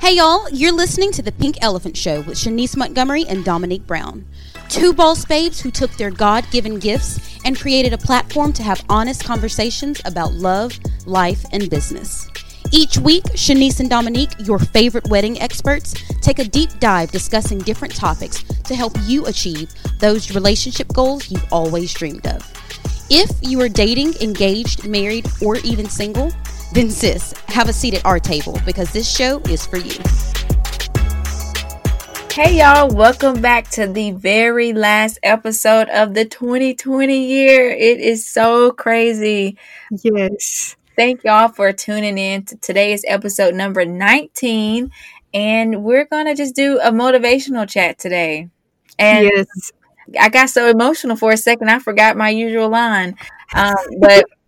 Hey y'all, you're listening to The Pink Elephant Show with Shonice Montgomery and Dominique Brown. Two boss babes who took their God given gifts and created a platform to have honest conversations about love, life, and business. Each week, Shonice and Dominique, your favorite wedding experts, take a deep dive discussing different topics to help you achieve those relationship goals you've always dreamed of. If you are dating, engaged, married, or even single, then sis, have a seat at our table because this show is for you. Hey y'all, welcome back to the very last episode of the 2020 year. It is so crazy. Yes. Thank y'all for tuning in to today's episode number 19. And we're going to just do a motivational chat today. And yes. I got so emotional for a second, I forgot my usual line. Um, but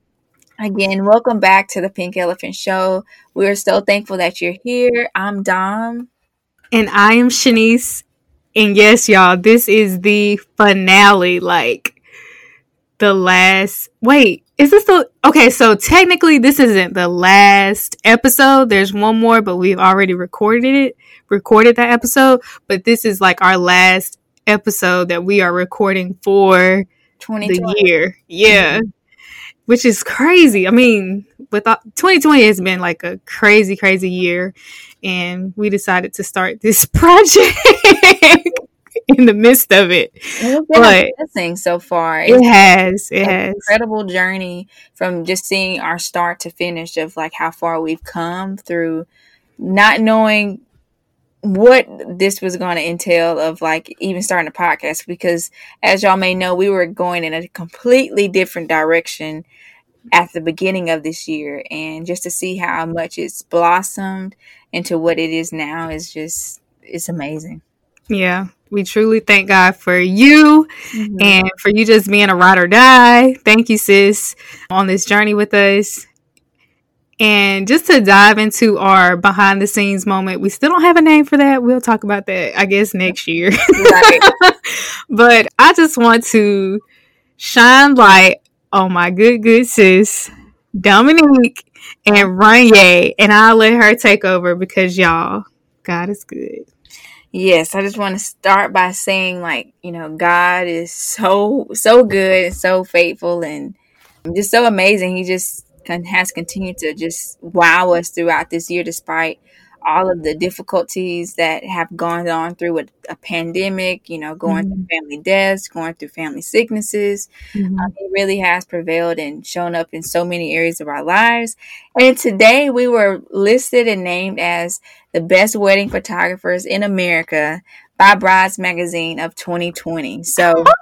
again, welcome back to the Pink Elephant Show. We're so thankful that you're here. I'm Dom. And I am Shonice. And yes, y'all, this is the finale. Like the last. Wait, is this the. Okay, so technically, this isn't the last episode. There's one more, but we've already recorded it, recorded that episode. But this is like our last episode that we are recording for the year. Yeah. Mm-hmm. Which is crazy. I mean, with uh, 2020 has been like a crazy, crazy year, and we decided to start this project in the midst of it. It's been but a blessing so far. It's it has. It has incredible journey from just seeing our start to finish of like how far we've come through not knowing what this was going to entail of like even starting a podcast because as y'all may know we were going in a completely different direction at the beginning of this year and just to see how much it's blossomed into what it is now is just it's amazing. Yeah we truly thank god for you mm-hmm. and for you just being a ride or die. Thank you sis on this journey with us and just to dive into our behind the scenes moment, we still don't have a name for that. We'll talk about that, I guess, next year. Right. but I just want to shine light on my good, good sis, Dominique and Ranye, and I'll let her take over because y'all, God is good. Yes, I just want to start by saying, like, you know, God is so, so good and so faithful and just so amazing. He just has continued to just wow us throughout this year, despite all of the difficulties that have gone on through a, a pandemic, you know, going mm-hmm. through family deaths, going through family sicknesses. Mm-hmm. Um, he really has prevailed and shown up in so many areas of our lives. And today we were listed and named as the best wedding photographers in America by Brides Magazine of 2020. So.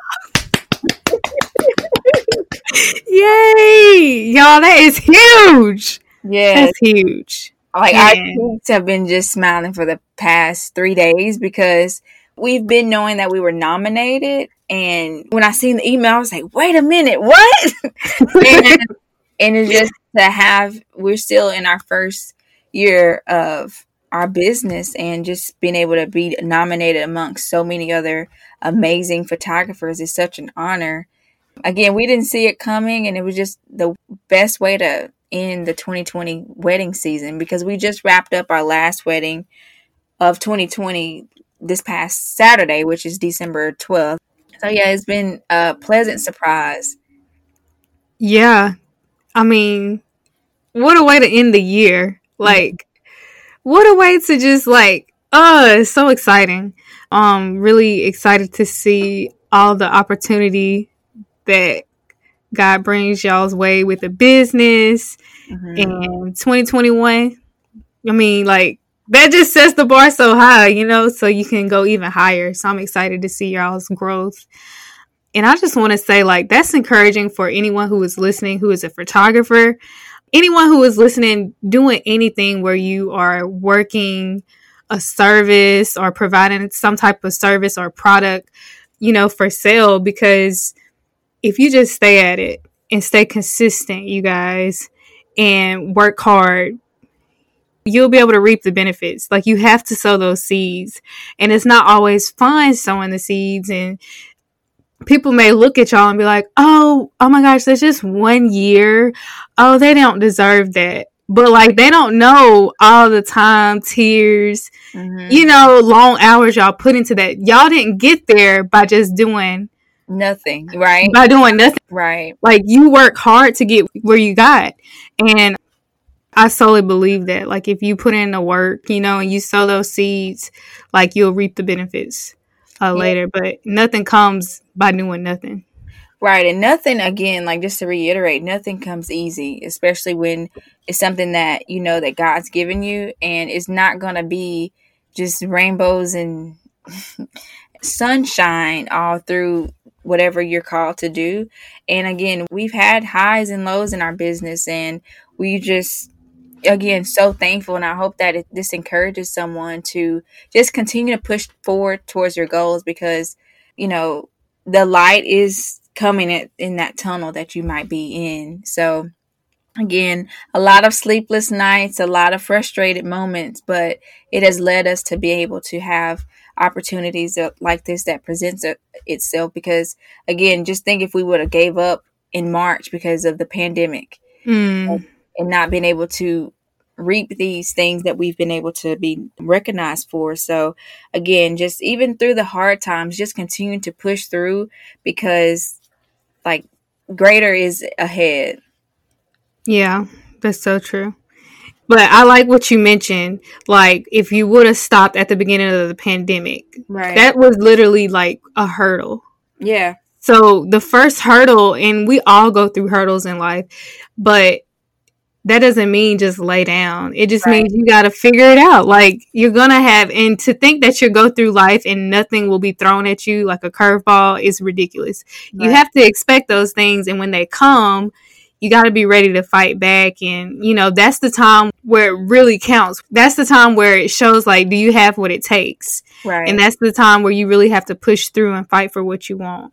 Yay! Y'all, that is huge. Yeah. That's huge. Like our kids have been just smiling for the past three days because we've been knowing that we were nominated. And when I seen the email, I was like, wait a minute, what? and, and it's just to have, we're still in our first year of our business and just being able to be nominated amongst so many other amazing photographers is such an honor again, we didn't see it coming, and it was just the best way to end the 2020 wedding season because we just wrapped up our last wedding of 2020 this past Saturday, which is December 12th. So, yeah, it's been a pleasant surprise. Yeah. I mean, what a way to end the year. Like, what a way to just like, oh, it's so exciting. Um, really excited to see all the opportunity that God brings y'all's way with the business mm-hmm. and 2021. I mean, like that just sets the bar so high, you know, so you can go even higher. So I'm excited to see y'all's growth. And I just want to say, like, that's encouraging for anyone who is listening, who is a photographer, anyone who is listening, doing anything where you are working a service or providing some type of service or product, you know, for sale, because if you just stay at it and stay consistent, you guys, and work hard, you'll be able to reap the benefits. Like you have to sow those seeds. And it's not always fun sowing the seeds and people may look at y'all and be like, "Oh, oh my gosh, that's just one year. Oh, they don't deserve that." but like they don't know all the time, tears, Mhm. you know, long hours y'all put into that. Y'all didn't get there by just doing Nothing, right? by doing nothing. Right. Like you work hard to get where you got. And I solely believe that. Like if you put in the work, you know, and you sow those seeds, like you'll reap the benefits uh, Yeah. later. But nothing comes by doing nothing. Right. And nothing, again, like just to reiterate, nothing comes easy, especially when it's something that you know that God's given you and it's not going to be just rainbows and sunshine all through whatever you're called to do. And again, we've had highs and lows in our business and we just, again, so thankful. And I hope that it, this encourages someone to just continue to push forward towards your goals because, you know, the light is coming at, in that tunnel that you might be in. So, again, a lot of sleepless nights, a lot of frustrated moments, but it has led us to be able to have opportunities like this that presents it- itself. Because, again, just think if we would have gave up in March because of the pandemic Mm. and not been able to reap these things that we've been able to be recognized for. So again, just even through the hard times, just continue to push through because like greater is ahead. Yeah, that's so true. But I like what you mentioned. Like, if you would have stopped at the beginning of the pandemic, Right. that was literally like a hurdle. yeah. So the first hurdle, and we all go through hurdles in life, but that doesn't mean just lay down. It just Right. means you got to figure it out. Like you're gonna have, and to think that you go through life and nothing will be thrown at you like a curveball is ridiculous. You have to expect those things, and when they come, you got to be ready to fight back. And you know that's the time where it really counts. That's the time where it shows like, do you have what it takes? Right. And that's the time where you really have to push through and fight for what you want.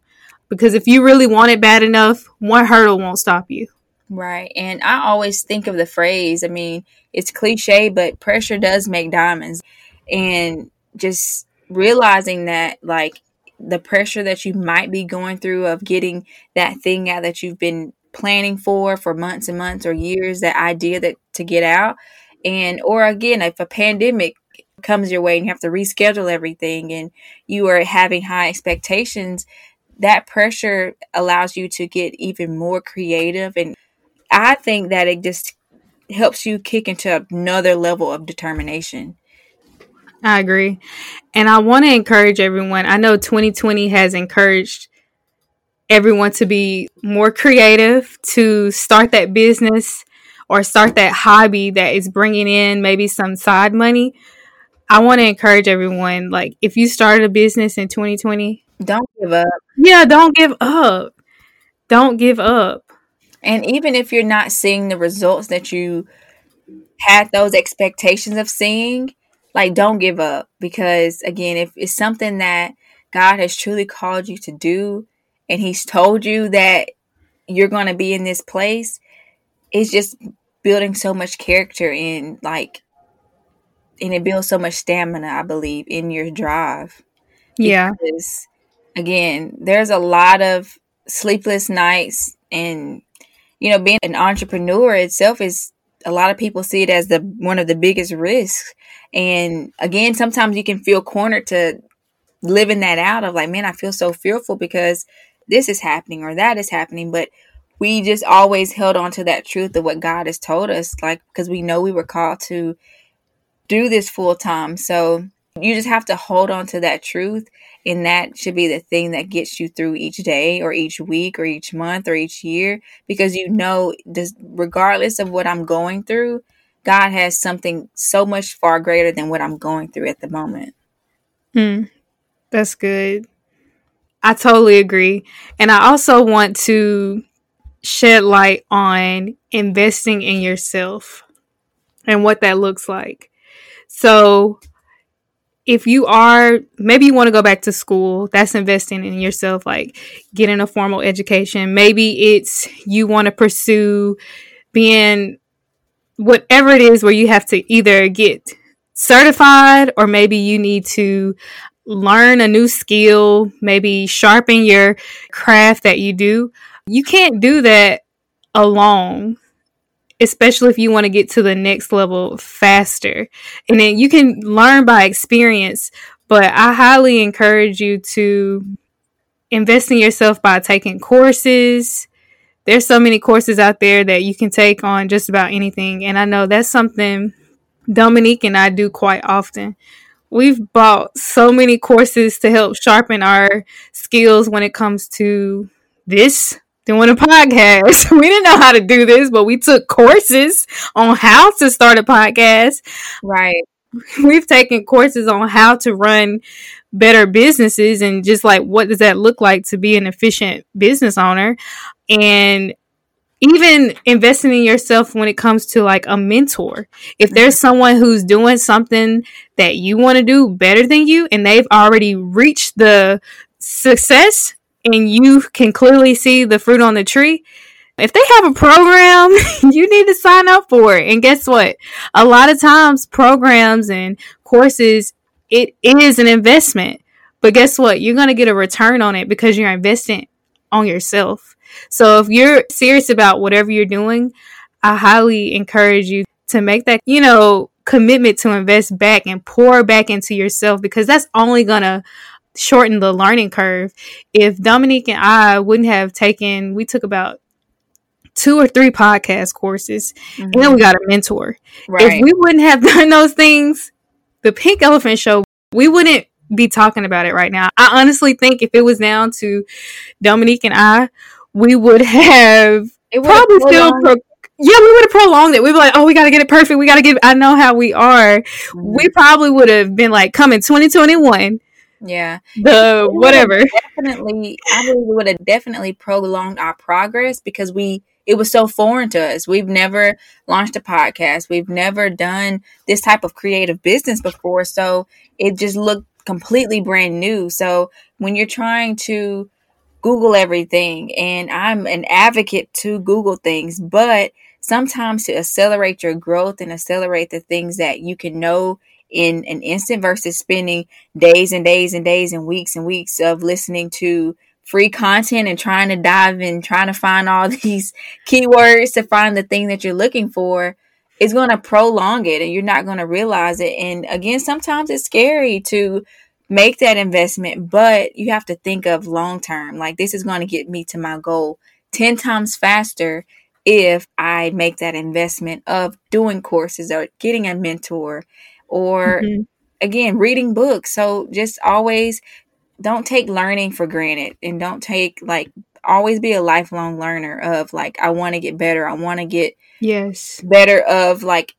Because if you really want it bad enough, one hurdle won't stop you. Right. And I always think of the phrase, I mean, it's cliche, but pressure does make diamonds. And just realizing that, like, the pressure that you might be going through of getting that thing out that you've been planning for for months and months or years, that idea that to get out. And, or again, if a pandemic comes your way and you have to reschedule everything and you are having high expectations, that pressure allows you to get even more creative and I think that it just helps you kick into another level of determination. I agree. And I want to encourage everyone. I know 2020 has encouraged everyone to be more creative, to start that business or start that hobby that is bringing in maybe some side money. I want to encourage everyone like if you started a business in 2020, Don't give up. yeah, don't give up. Don't give up. And even if you're not seeing the results that you had those expectations of seeing, like don't give up because again, if it's something that God has truly called you to do and he's told you that you're going to be in this place, it's just building so much character in like and it builds so much stamina, I believe, in your drive. Yeah. because again there's a lot of sleepless nights and you know being an entrepreneur itself is a lot of people see it as the one of the biggest risks and again sometimes you can feel cornered to living that out of like man i feel so fearful because this is happening or that is happening but we just always held on to that truth of what god has told us like because we know we were called to do this full time so you just have to hold on to that truth and that should be the thing that gets you through each day or each week or each month or each year because you know regardless of what i'm going through god has something so much far greater than what i'm going through at the moment Hmm. That's good. I totally agree. And I also want to shed light on investing in yourself and what that looks like. So, if you are maybe you want to go back to school, that's investing in yourself, like getting a formal education. Maybe it's you want to pursue being whatever it is where you have to either get certified or maybe you need to learn a new skill, maybe sharpen your craft that you do. You can't do that alone. especially if you want to get to the next level faster. And then you can learn by experience, but I highly encourage you to invest in yourself by taking courses. There's so many courses out there that you can take on just about anything. And I know that's something Dominique and I do quite often. We've bought so many courses to help sharpen our skills when it comes to this doing a podcast. we didn't know how to do this, but we took courses on how to start a podcast. Right. We've taken courses on how to run better businesses and just like what does that look like to be an efficient business owner. And even investing in yourself when it comes to like a mentor. If there's mm-hmm. someone who's doing something that you want to do better than you and they've already reached the success and you can clearly see the fruit on the tree, if they have a program, you need to sign up for it. And guess what? A lot of times programs and courses, it is an investment. But guess what? You're going to get a return on it because you're investing on yourself. So if you're serious about whatever you're doing, I highly encourage you to make that, you know, commitment to invest back and pour back into yourself because that's only going to shorten the learning curve. If Dominique and I wouldn't have taken, we took about two or three podcast courses mm-hmm. and then we got a mentor. Right. If we wouldn't have done those things, the Pink Elephant Show, we wouldn't be talking about it right now. I honestly think if it was down to Dominique and I, we would have it probably still pro- yeah, we would have prolonged it. We'd be like, oh, we got to get it perfect. We got to get, I know how we are. Mm-hmm. We probably would have been like, coming 2021. Yeah. The whatever. Definitely, I believe we would have definitely prolonged our progress because we, it was so foreign to us. We've never launched a podcast. We've never done this type of creative business before. So it just looked completely brand new. So when you're trying to Google everything, and I'm an advocate to Google things, but sometimes to accelerate your growth and accelerate the things that you can know in an instant versus spending days and days and days and weeks and weeks of listening to free content and trying to dive in, trying to find all these keywords to find the thing that you're looking for is going to prolong it and you're not going to realize it. And again, sometimes it's scary to make that investment, but you have to think of long term. Like this is going to get me to my goal 10 times faster if I make that investment of doing courses or getting a mentor or mm-hmm. again, reading books. So just always don't take learning for granted and don't take like always be a lifelong learner of like I want to get better. I want to get yes better of like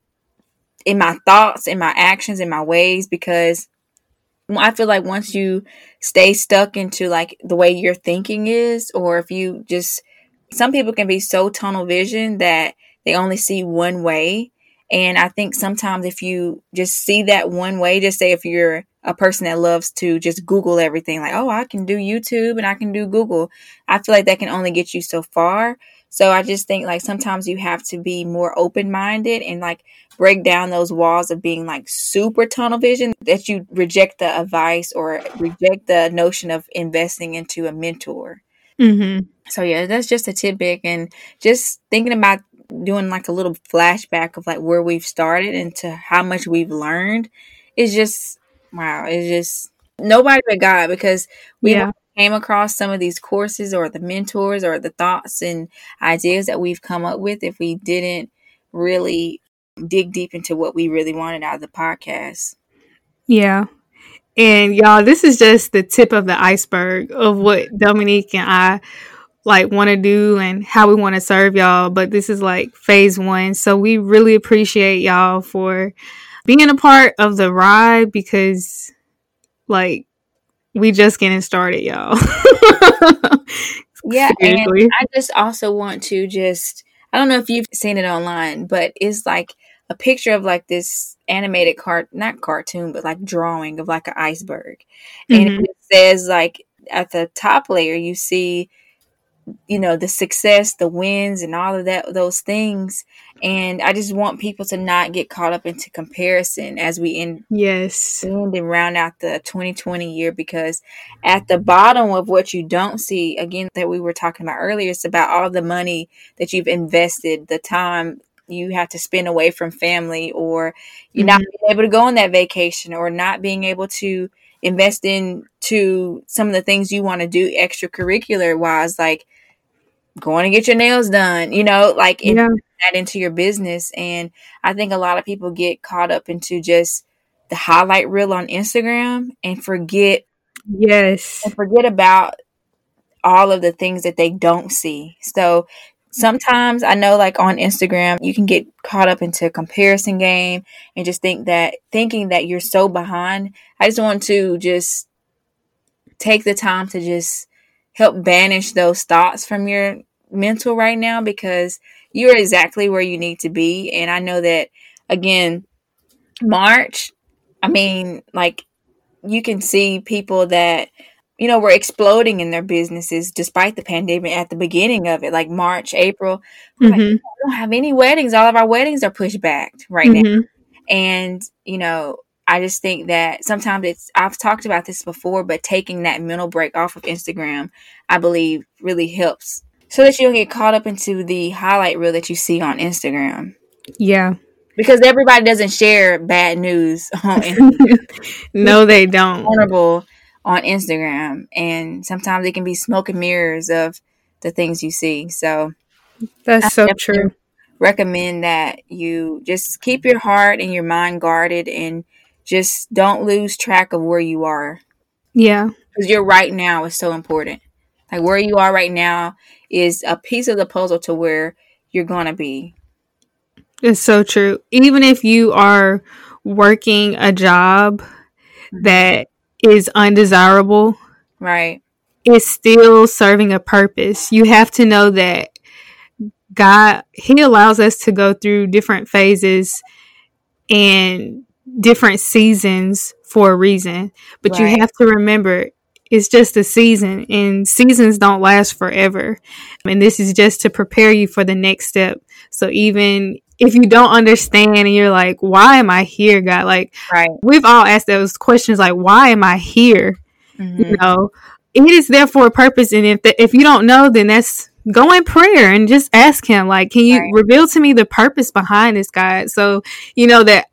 in my thoughts, in my actions, in my ways because I feel like once you stay stuck into like the way your thinking is, or if you just, some people can be so tunnel vision that they only see one way. And I think sometimes if you just see that one way, just say if you're a person that loves to just Google everything, like, oh, I can do YouTube and I can do Google, I feel like that can only get you so far. So I just think like sometimes you have to be more open minded and like break down those walls of being like super tunnel vision that you reject the advice or reject the notion of investing into a mentor. Mm-hmm. So yeah, that's just a tidbit and just thinking about doing like a little flashback of like where we've started and to how much we've learned is just wow. It's just nobody but God because we yeah came across some of these courses or the mentors or the thoughts and ideas that we've come up with if we didn't really dig deep into what we really wanted out of the podcast. Yeah. And y'all, this is just the tip of the iceberg of what Dominique and I like want to do and how we want to serve y'all. But this is like phase one. So we really appreciate y'all for being a part of the ride because like we just getting started, y'all. yeah, Seriously. and I just also want to just I don't know if you've seen it online, but it's like a picture of like this animated cart not cartoon, but like drawing of like an iceberg. Mm-hmm. And it says like at the top layer you see you know the success the wins and all of that those things and i just want people to not get caught up into comparison as we end yes end and round out the 2020 year because at the bottom of what you don't see again that we were talking about earlier it's about all the money that you've invested the time you have to spend away from family or you're mm-hmm. not being able to go on that vacation or not being able to invest in to some of the things you want to do extracurricular wise like going to get your nails done you know like yeah. that into your business and i think a lot of people get caught up into just the highlight reel on instagram and forget yes and forget about all of the things that they don't see so sometimes I know like on Instagram you can get caught up into a comparison game and just think that thinking that you're so behind. I just want to just take the time to just help banish those thoughts from your mental right now because you're exactly where you need to be and I know that again March I mean like you can see people that you know, were exploding in their businesses despite the pandemic at the beginning of it, like March, April. Mm-hmm. Like, we don't have any weddings. All of our weddings are pushed back right mm-hmm. now. And, you know, I just think that sometimes it's, I've talked about this before, but taking that mental break off of Instagram, I believe really helps so that you don't get caught up into the highlight reel that you see on Instagram. Yeah. Because everybody doesn't share bad news on no, they don't. Vulnerable on Instagram, and sometimes it can be smoke and mirrors of the things you see. So that's I so true. Recommend that you just keep your heart and your mind guarded, and just don't lose track of where you are. Yeah, because your right now is so important. Like where you are right now is a piece of the puzzle to where you're gonna be. It's so true. Even if you are working a job mm-hmm. that is undesirable, right, It's still serving a purpose. You have to know that God, He allows us to go through different phases and different seasons for a reason. But right. you have to remember it's just a season and seasons don't last forever. And this is just to prepare you for the next step. So even if you don't understand and you're like, why am I here, God? Like, right. we've all asked those questions, like, why am I here? Mm-hmm. You know, it is there for a purpose. And if the, if you don't know, then that's go in prayer and just ask Him, like, can you right. reveal to me the purpose behind this, God? So you know that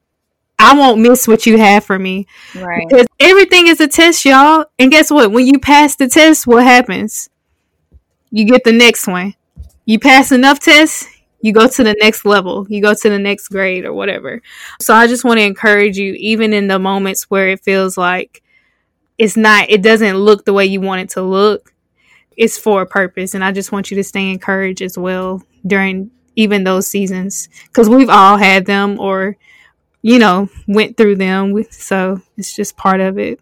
I won't miss what you have for me. Right. Because everything is a test, y'all. And guess what? When you pass the test, what happens? You get the next one. You pass enough tests, you go to the next level, you go to the next grade or whatever. So I just want to encourage you, even in the moments where it feels like it's not, it doesn't look the way you want it to look, it's for a purpose. And I just want you to stay encouraged as well during even those seasons because we've all had them or, you know, went through them. So it's just part of it.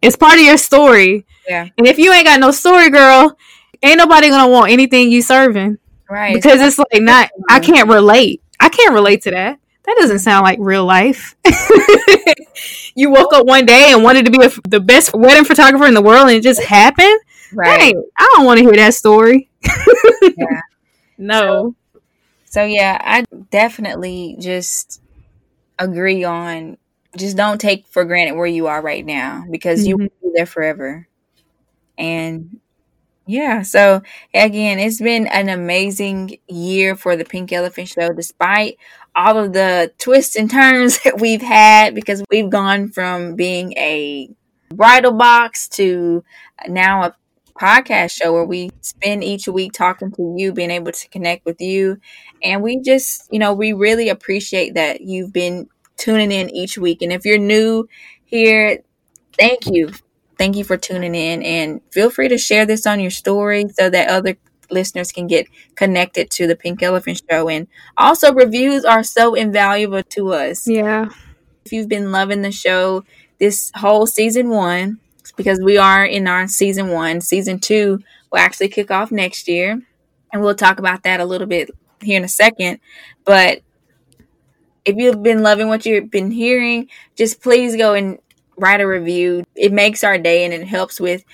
It's part of your story. Yeah. And if you ain't got no story, girl, ain't nobody gonna want anything you serving. Right. Because it's like not I can't relate. I can't relate to that. That doesn't sound like real life. you woke up one day and wanted to be a, the best wedding photographer in the world and it just happened? Right. I don't want to hear that story. yeah. No. So, so yeah, I definitely just agree on just don't take for granted where you are right now because mm-hmm. you will be there forever. And yeah, so again, it's been an amazing year for the Pink Elephant Show, despite all of the twists and turns that we've had, because we've gone from being a bridal box to now a podcast show where we spend each week talking to you, being able to connect with you. And we just, you know, we really appreciate that you've been tuning in each week. And if you're new here, thank you Thank you for tuning in and feel free to share this on your story so that other listeners can get connected to the Pink Elephant Show. And also, reviews are so invaluable to us. Yeah. If you've been loving the show this whole season one, because we are in our season one, season two will actually kick off next year. And we'll talk about that a little bit here in a second. But if you've been loving what you've been hearing, just please go and write a review. It makes our day and it helps with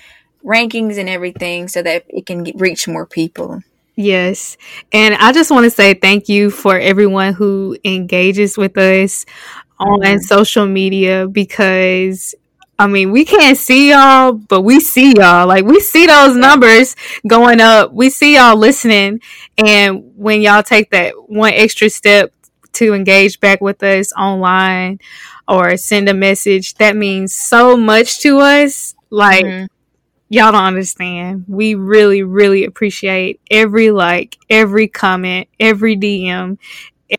rankings and everything so that it can get, reach more people. Yes. And I just want to say thank you for everyone who engages with us on mm-hmm. social media because I mean, we can't see y'all, but we see y'all. Like we see those numbers going up. We see y'all listening. And when y'all take that one extra step to engage back with us online or send a message. That means so much to us. Like, mm-hmm. y'all don't understand. We really, really appreciate every like, every comment, every DM,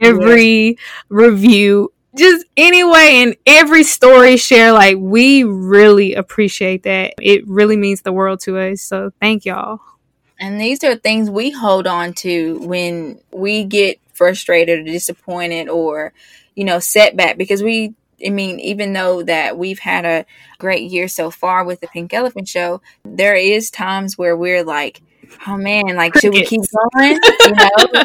every yeah. review, just anyway, and every story share. Like, we really appreciate that. It really means the world to us. So, thank y'all. And these are things we hold on to when we get frustrated or disappointed or, you know, setback because we I mean, even though that we've had a great year so far with the Pink Elephant Show, there is times where we're like, oh man, like should we keep going? You know,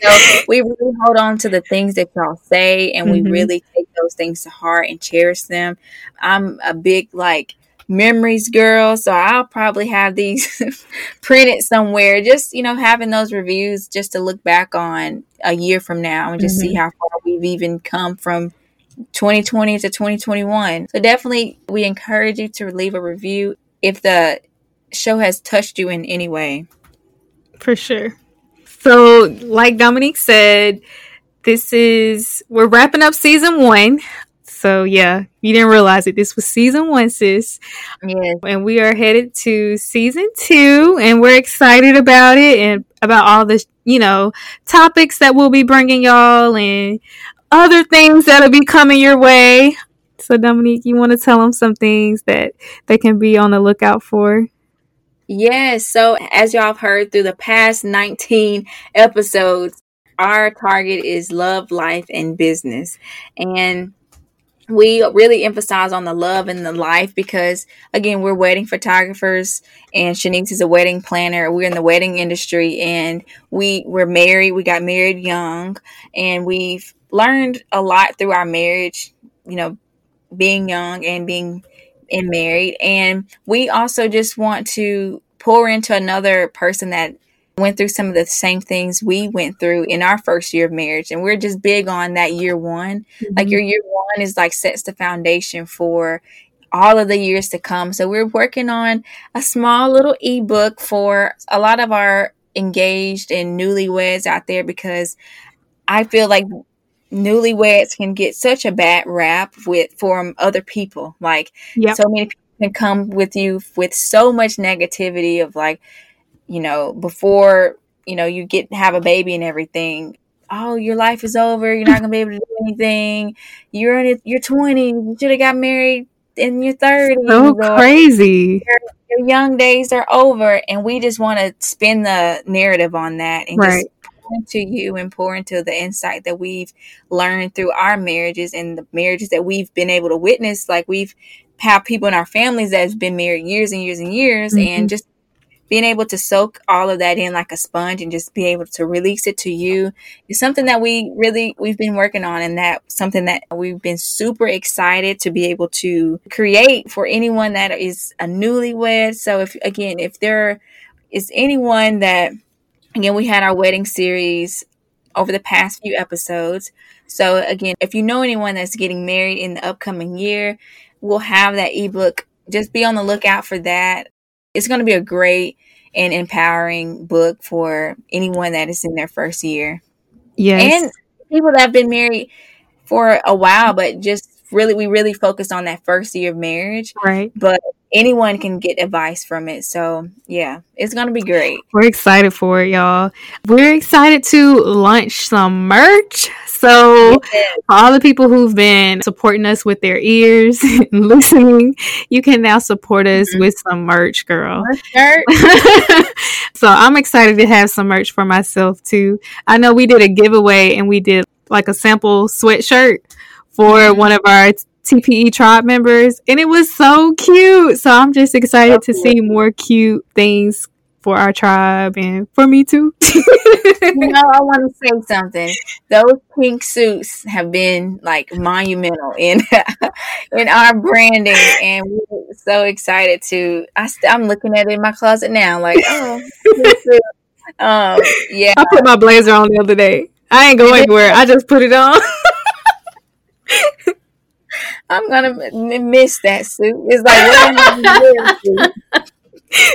so we really hold on to the things that y'all say, and mm-hmm. we really take those things to heart and cherish them. I'm a big like memories girl. So I'll probably have these printed somewhere, just, you know, having those reviews just to look back on a year from now and just mm-hmm. see how far we've even come from 2020 to 2021. So definitely we encourage you to leave a review if the show has touched you in any way. For sure. So, like Dominique said, this is we're wrapping up season one so yeah, you didn't realize it. This was season one, sis. Yes. And we are headed to season two, and we're excited about it and about all the you know topics that we'll be bringing y'all and other things that'll be coming your way. So Dominique, you want to tell them some things that they can be on the lookout for? Yes. So as y'all have heard through the past 19 episodes, our target is love, life, and business. And we really emphasize on the love and the life because again we're wedding photographers and Shonice is a wedding planner we're in the wedding industry and we we're married we got married young and we've learned a lot through our marriage you know being young and being and married and we also just want to pour into another person that went through some of the same things we went through in our first year of marriage and we're just big on that year one mm-hmm. like your year one is like sets the foundation for all of the years to come so we're working on a small little ebook for a lot of our engaged and newlyweds out there because i feel like newlyweds can get such a bad rap with from other people like yep. so many people can come with you with so much negativity of like you know, before, you know, you get have a baby and everything. Oh, your life is over. You're not gonna be able to do anything. You're in it. You're 20. You should have got married in your 30s. So crazy. Your, your, young days are over, and we just want to spin the narrative on that and right. just into you and pour into the insight that we've learned through our marriages and the marriages that we've been able to witness. Like we've have people in our families that have been married years and years and years, mm-hmm. and just being able to soak all of that in like a sponge and just be able to release it to you is something that we really we've been working on and that something that we've been super excited to be able to create for anyone that is a newlywed so if again if there is anyone that again we had our wedding series over the past few episodes so again if you know anyone that's getting married in the upcoming year we'll have that ebook just be on the lookout for that it's going to be a great and empowering book for anyone that is in their first year. Yes. And people that have been married for a while, but just really, we really focus on that first year of marriage. Right. But anyone can get advice from it. So yeah, it's gonna be great. We're excited for it, y'all. We're excited to launch some merch. So yes. all the people who've been supporting us with their ears and listening, you can now support us mm-hmm. with some merch, girl. so I'm excited to have some merch for myself too. I know we did a giveaway and we did like a sample sweatshirt for mm-hmm. one of our TPE tribe members, and it was so cute. So I'm just excited to see more cute things for our tribe and for me too. you know, I want to say something. Those pink suits have been like monumental in in our branding, and we're so excited to. I am looking at it in my closet now, like oh, um, yeah. I put my blazer on the other day. I ain't going anywhere. I just put it on. I'm gonna miss that suit. It's like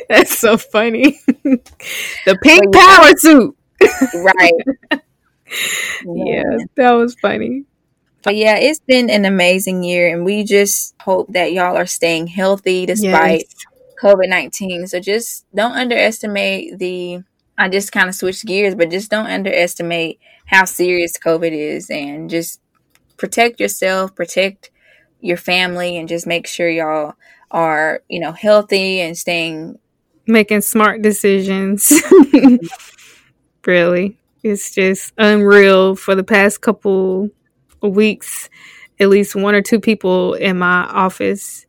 That's so funny. the pink power suit. right. yeah, that was funny. But yeah, it's been an amazing year, and we just hope that y'all are staying healthy despite yes. COVID 19. So just don't underestimate the. I just kind of switched gears, but just don't underestimate how serious COVID is and just protect yourself, protect your family, and just make sure y'all are, you know, healthy and staying. Making smart decisions. really. It's just unreal for the past couple weeks. At least one or two people in my office,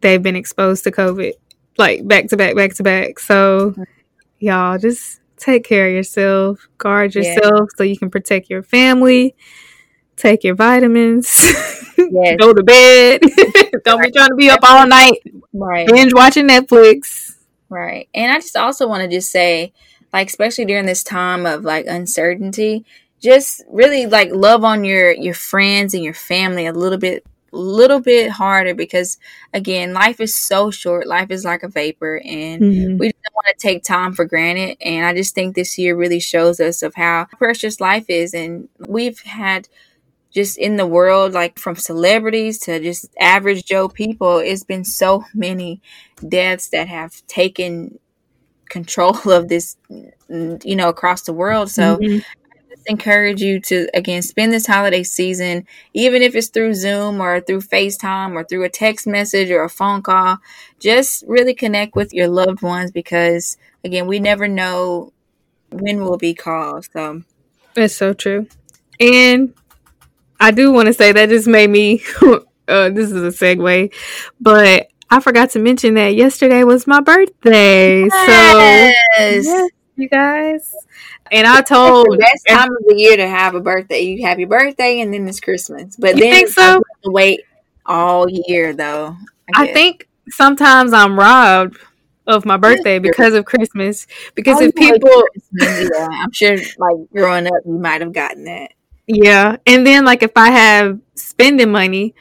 they've been exposed to COVID, like back to back, back to back. So, y'all just take care of yourself, guard yourself yeah. so you can protect your family. Take your vitamins. Yes. Go to bed. Don't right. be trying to be up all night. Right. Binge watching Netflix. Right. And I just also want to just say, like, especially during this time of like uncertainty, just really like love on your your friends and your family a little bit little bit harder because again life is so short life is like a vapor and mm-hmm. we don't want to take time for granted and i just think this year really shows us of how precious life is and we've had just in the world like from celebrities to just average joe people it's been so many deaths that have taken control of this you know across the world so mm-hmm encourage you to again spend this holiday season, even if it's through Zoom or through FaceTime or through a text message or a phone call. Just really connect with your loved ones because again, we never know when we'll be called. So it's so true. And I do want to say that just made me uh, this is a segue, but I forgot to mention that yesterday was my birthday. Yes. So yes, you guys. And I told the best time of the year to have a birthday. You have your birthday and then it's Christmas. But then think so? wait all year though. I, I, think sometimes I'm robbed of my birthday because of Christmas. Because oh, if people yeah, I'm sure like growing up you might have gotten that. Yeah. And then like if I have spending money,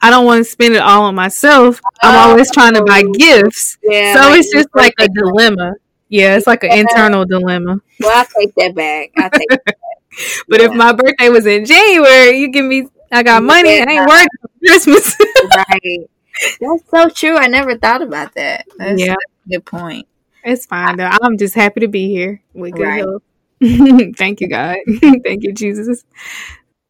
I don't want to spend it all on myself. I'm oh. always trying to buy oh. gifts. Yeah, so like it's just like a dilemma. Yeah, it's like an internal dilemma. Well, I'll take that back. I'll take that back. but yeah. if my birthday was in January, you give me, I got money, yeah. I ain't worried about Christmas. right. That's so true. I never thought about that. That's yeah. good point. It's fine though. I'm just happy to be here with good right. health. Thank you, God. Thank you, Jesus.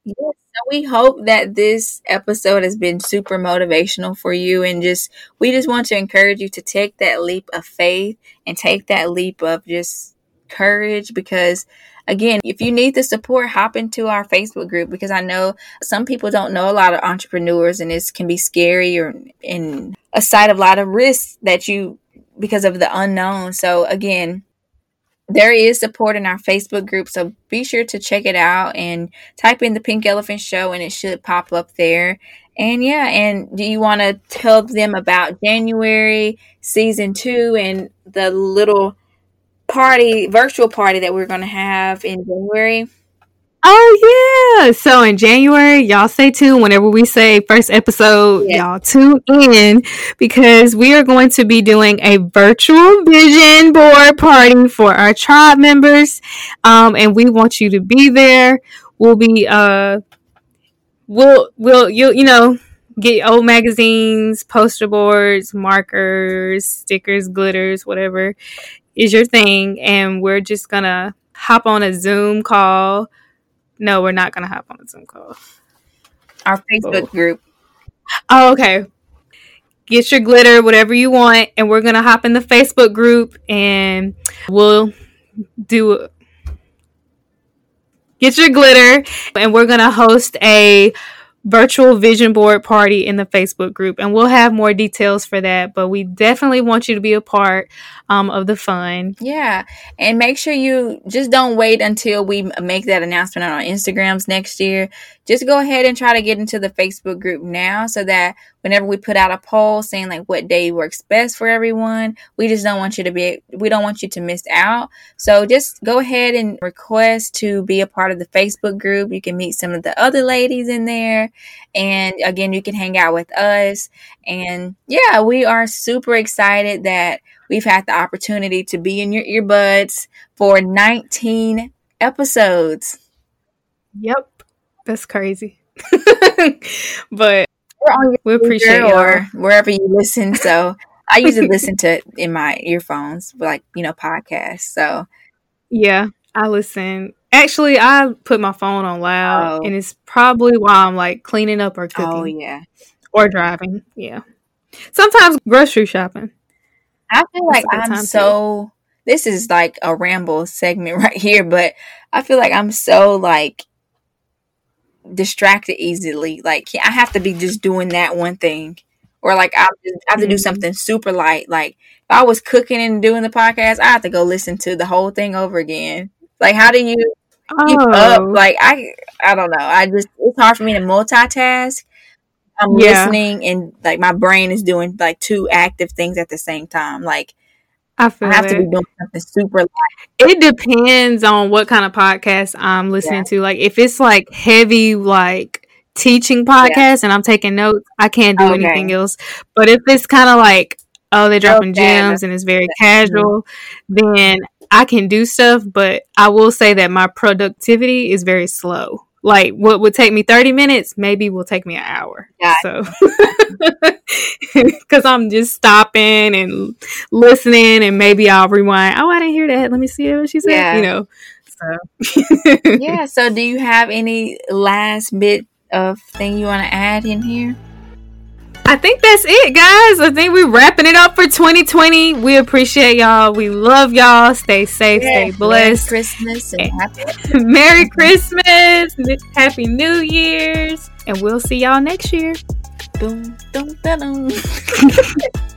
Yes. So we hope that this episode has been super motivational for you and just we just want to encourage you to take that leap of faith and take that leap of just courage because again, if you need the support, hop into our Facebook group because I know some people don't know a lot of entrepreneurs and this can be scary or in a side of a lot of risks that you because of the unknown. So again, there is support in our Facebook group, so be sure to check it out and type in the Pink Elephant Show and it should pop up there. And yeah, and do you want to tell them about January season two and the little party, virtual party that we're going to have in January? Oh yeah. So in January, y'all stay tuned whenever we say first episode, yeah. y'all tune in because we are going to be doing a virtual vision board party for our tribe members. Um, and we want you to be there. We'll be uh we'll we'll you you know get old magazines, poster boards, markers, stickers, glitters, whatever is your thing and we're just gonna hop on a Zoom call no, we're not gonna hop on a Zoom call. Our Facebook oh. group. Oh, okay. Get your glitter, whatever you want, and we're gonna hop in the Facebook group and we'll do get your glitter and we're gonna host a virtual vision board party in the Facebook group, and we'll have more details for that. But we definitely want you to be a part um, of the fun. Yeah, and make sure you just don't wait until we make that announcement on our Instagrams next year. Just go ahead and try to get into the Facebook group now, so that whenever we put out a poll saying like what day works best for everyone, we just don't want you to be we don't want you to miss out. So just go ahead and request to be a part of the Facebook group. You can meet some of the other ladies in there and again you can hang out with us and yeah, we are super excited that we've had the opportunity to be in your earbuds for 19 episodes. Yep. That's crazy. but on your we appreciate or wherever you listen. So I usually listen to it in my earphones, like you know, podcasts. So Yeah, I listen. Actually, I put my phone on loud, Oh. and it's probably while I'm like cleaning up or oh, cooking oh yeah, or driving. Yeah. Sometimes grocery shopping. I feel That's like I'm time, too. so. This is like a ramble segment right here, but I feel like I'm so like distracted easily. Like I have to be just doing that one thing, or like I have to do Mhm. something super light. Like if I was cooking and doing the podcast, I have to go listen to the whole thing over again. Like how do you keep up? Oh, Like I I don't know. I just it's hard for me to multitask. I'm Yeah. listening and like my brain is doing like two active things at the same time. Like I feel I have to be doing something super light. It depends on what kind of podcast I'm listening to. Like if it's like heavy, like teaching podcast, and I'm taking notes, I can't do Okay. anything else. But if it's kind of like oh they're dropping Okay, gems and it's very casual, then I can do stuff. But I will say that my productivity is very slow. Like what would take me 30 minutes, maybe will take me an hour. Got So, because I'm just stopping and listening, and maybe I'll rewind. Oh, I didn't hear that. Let me see what she said. Yeah. You know. So, yeah. So, do you have any last bit of thing you want to add in here? I think that's it, guys. I think we're wrapping it up for 2020. We appreciate y'all. We love y'all. Stay safe. Stay blessed. Merry. Christmas and happy. Merry Christmas. Happy New Year's. And we'll see y'all next year. Boom, boom, boom.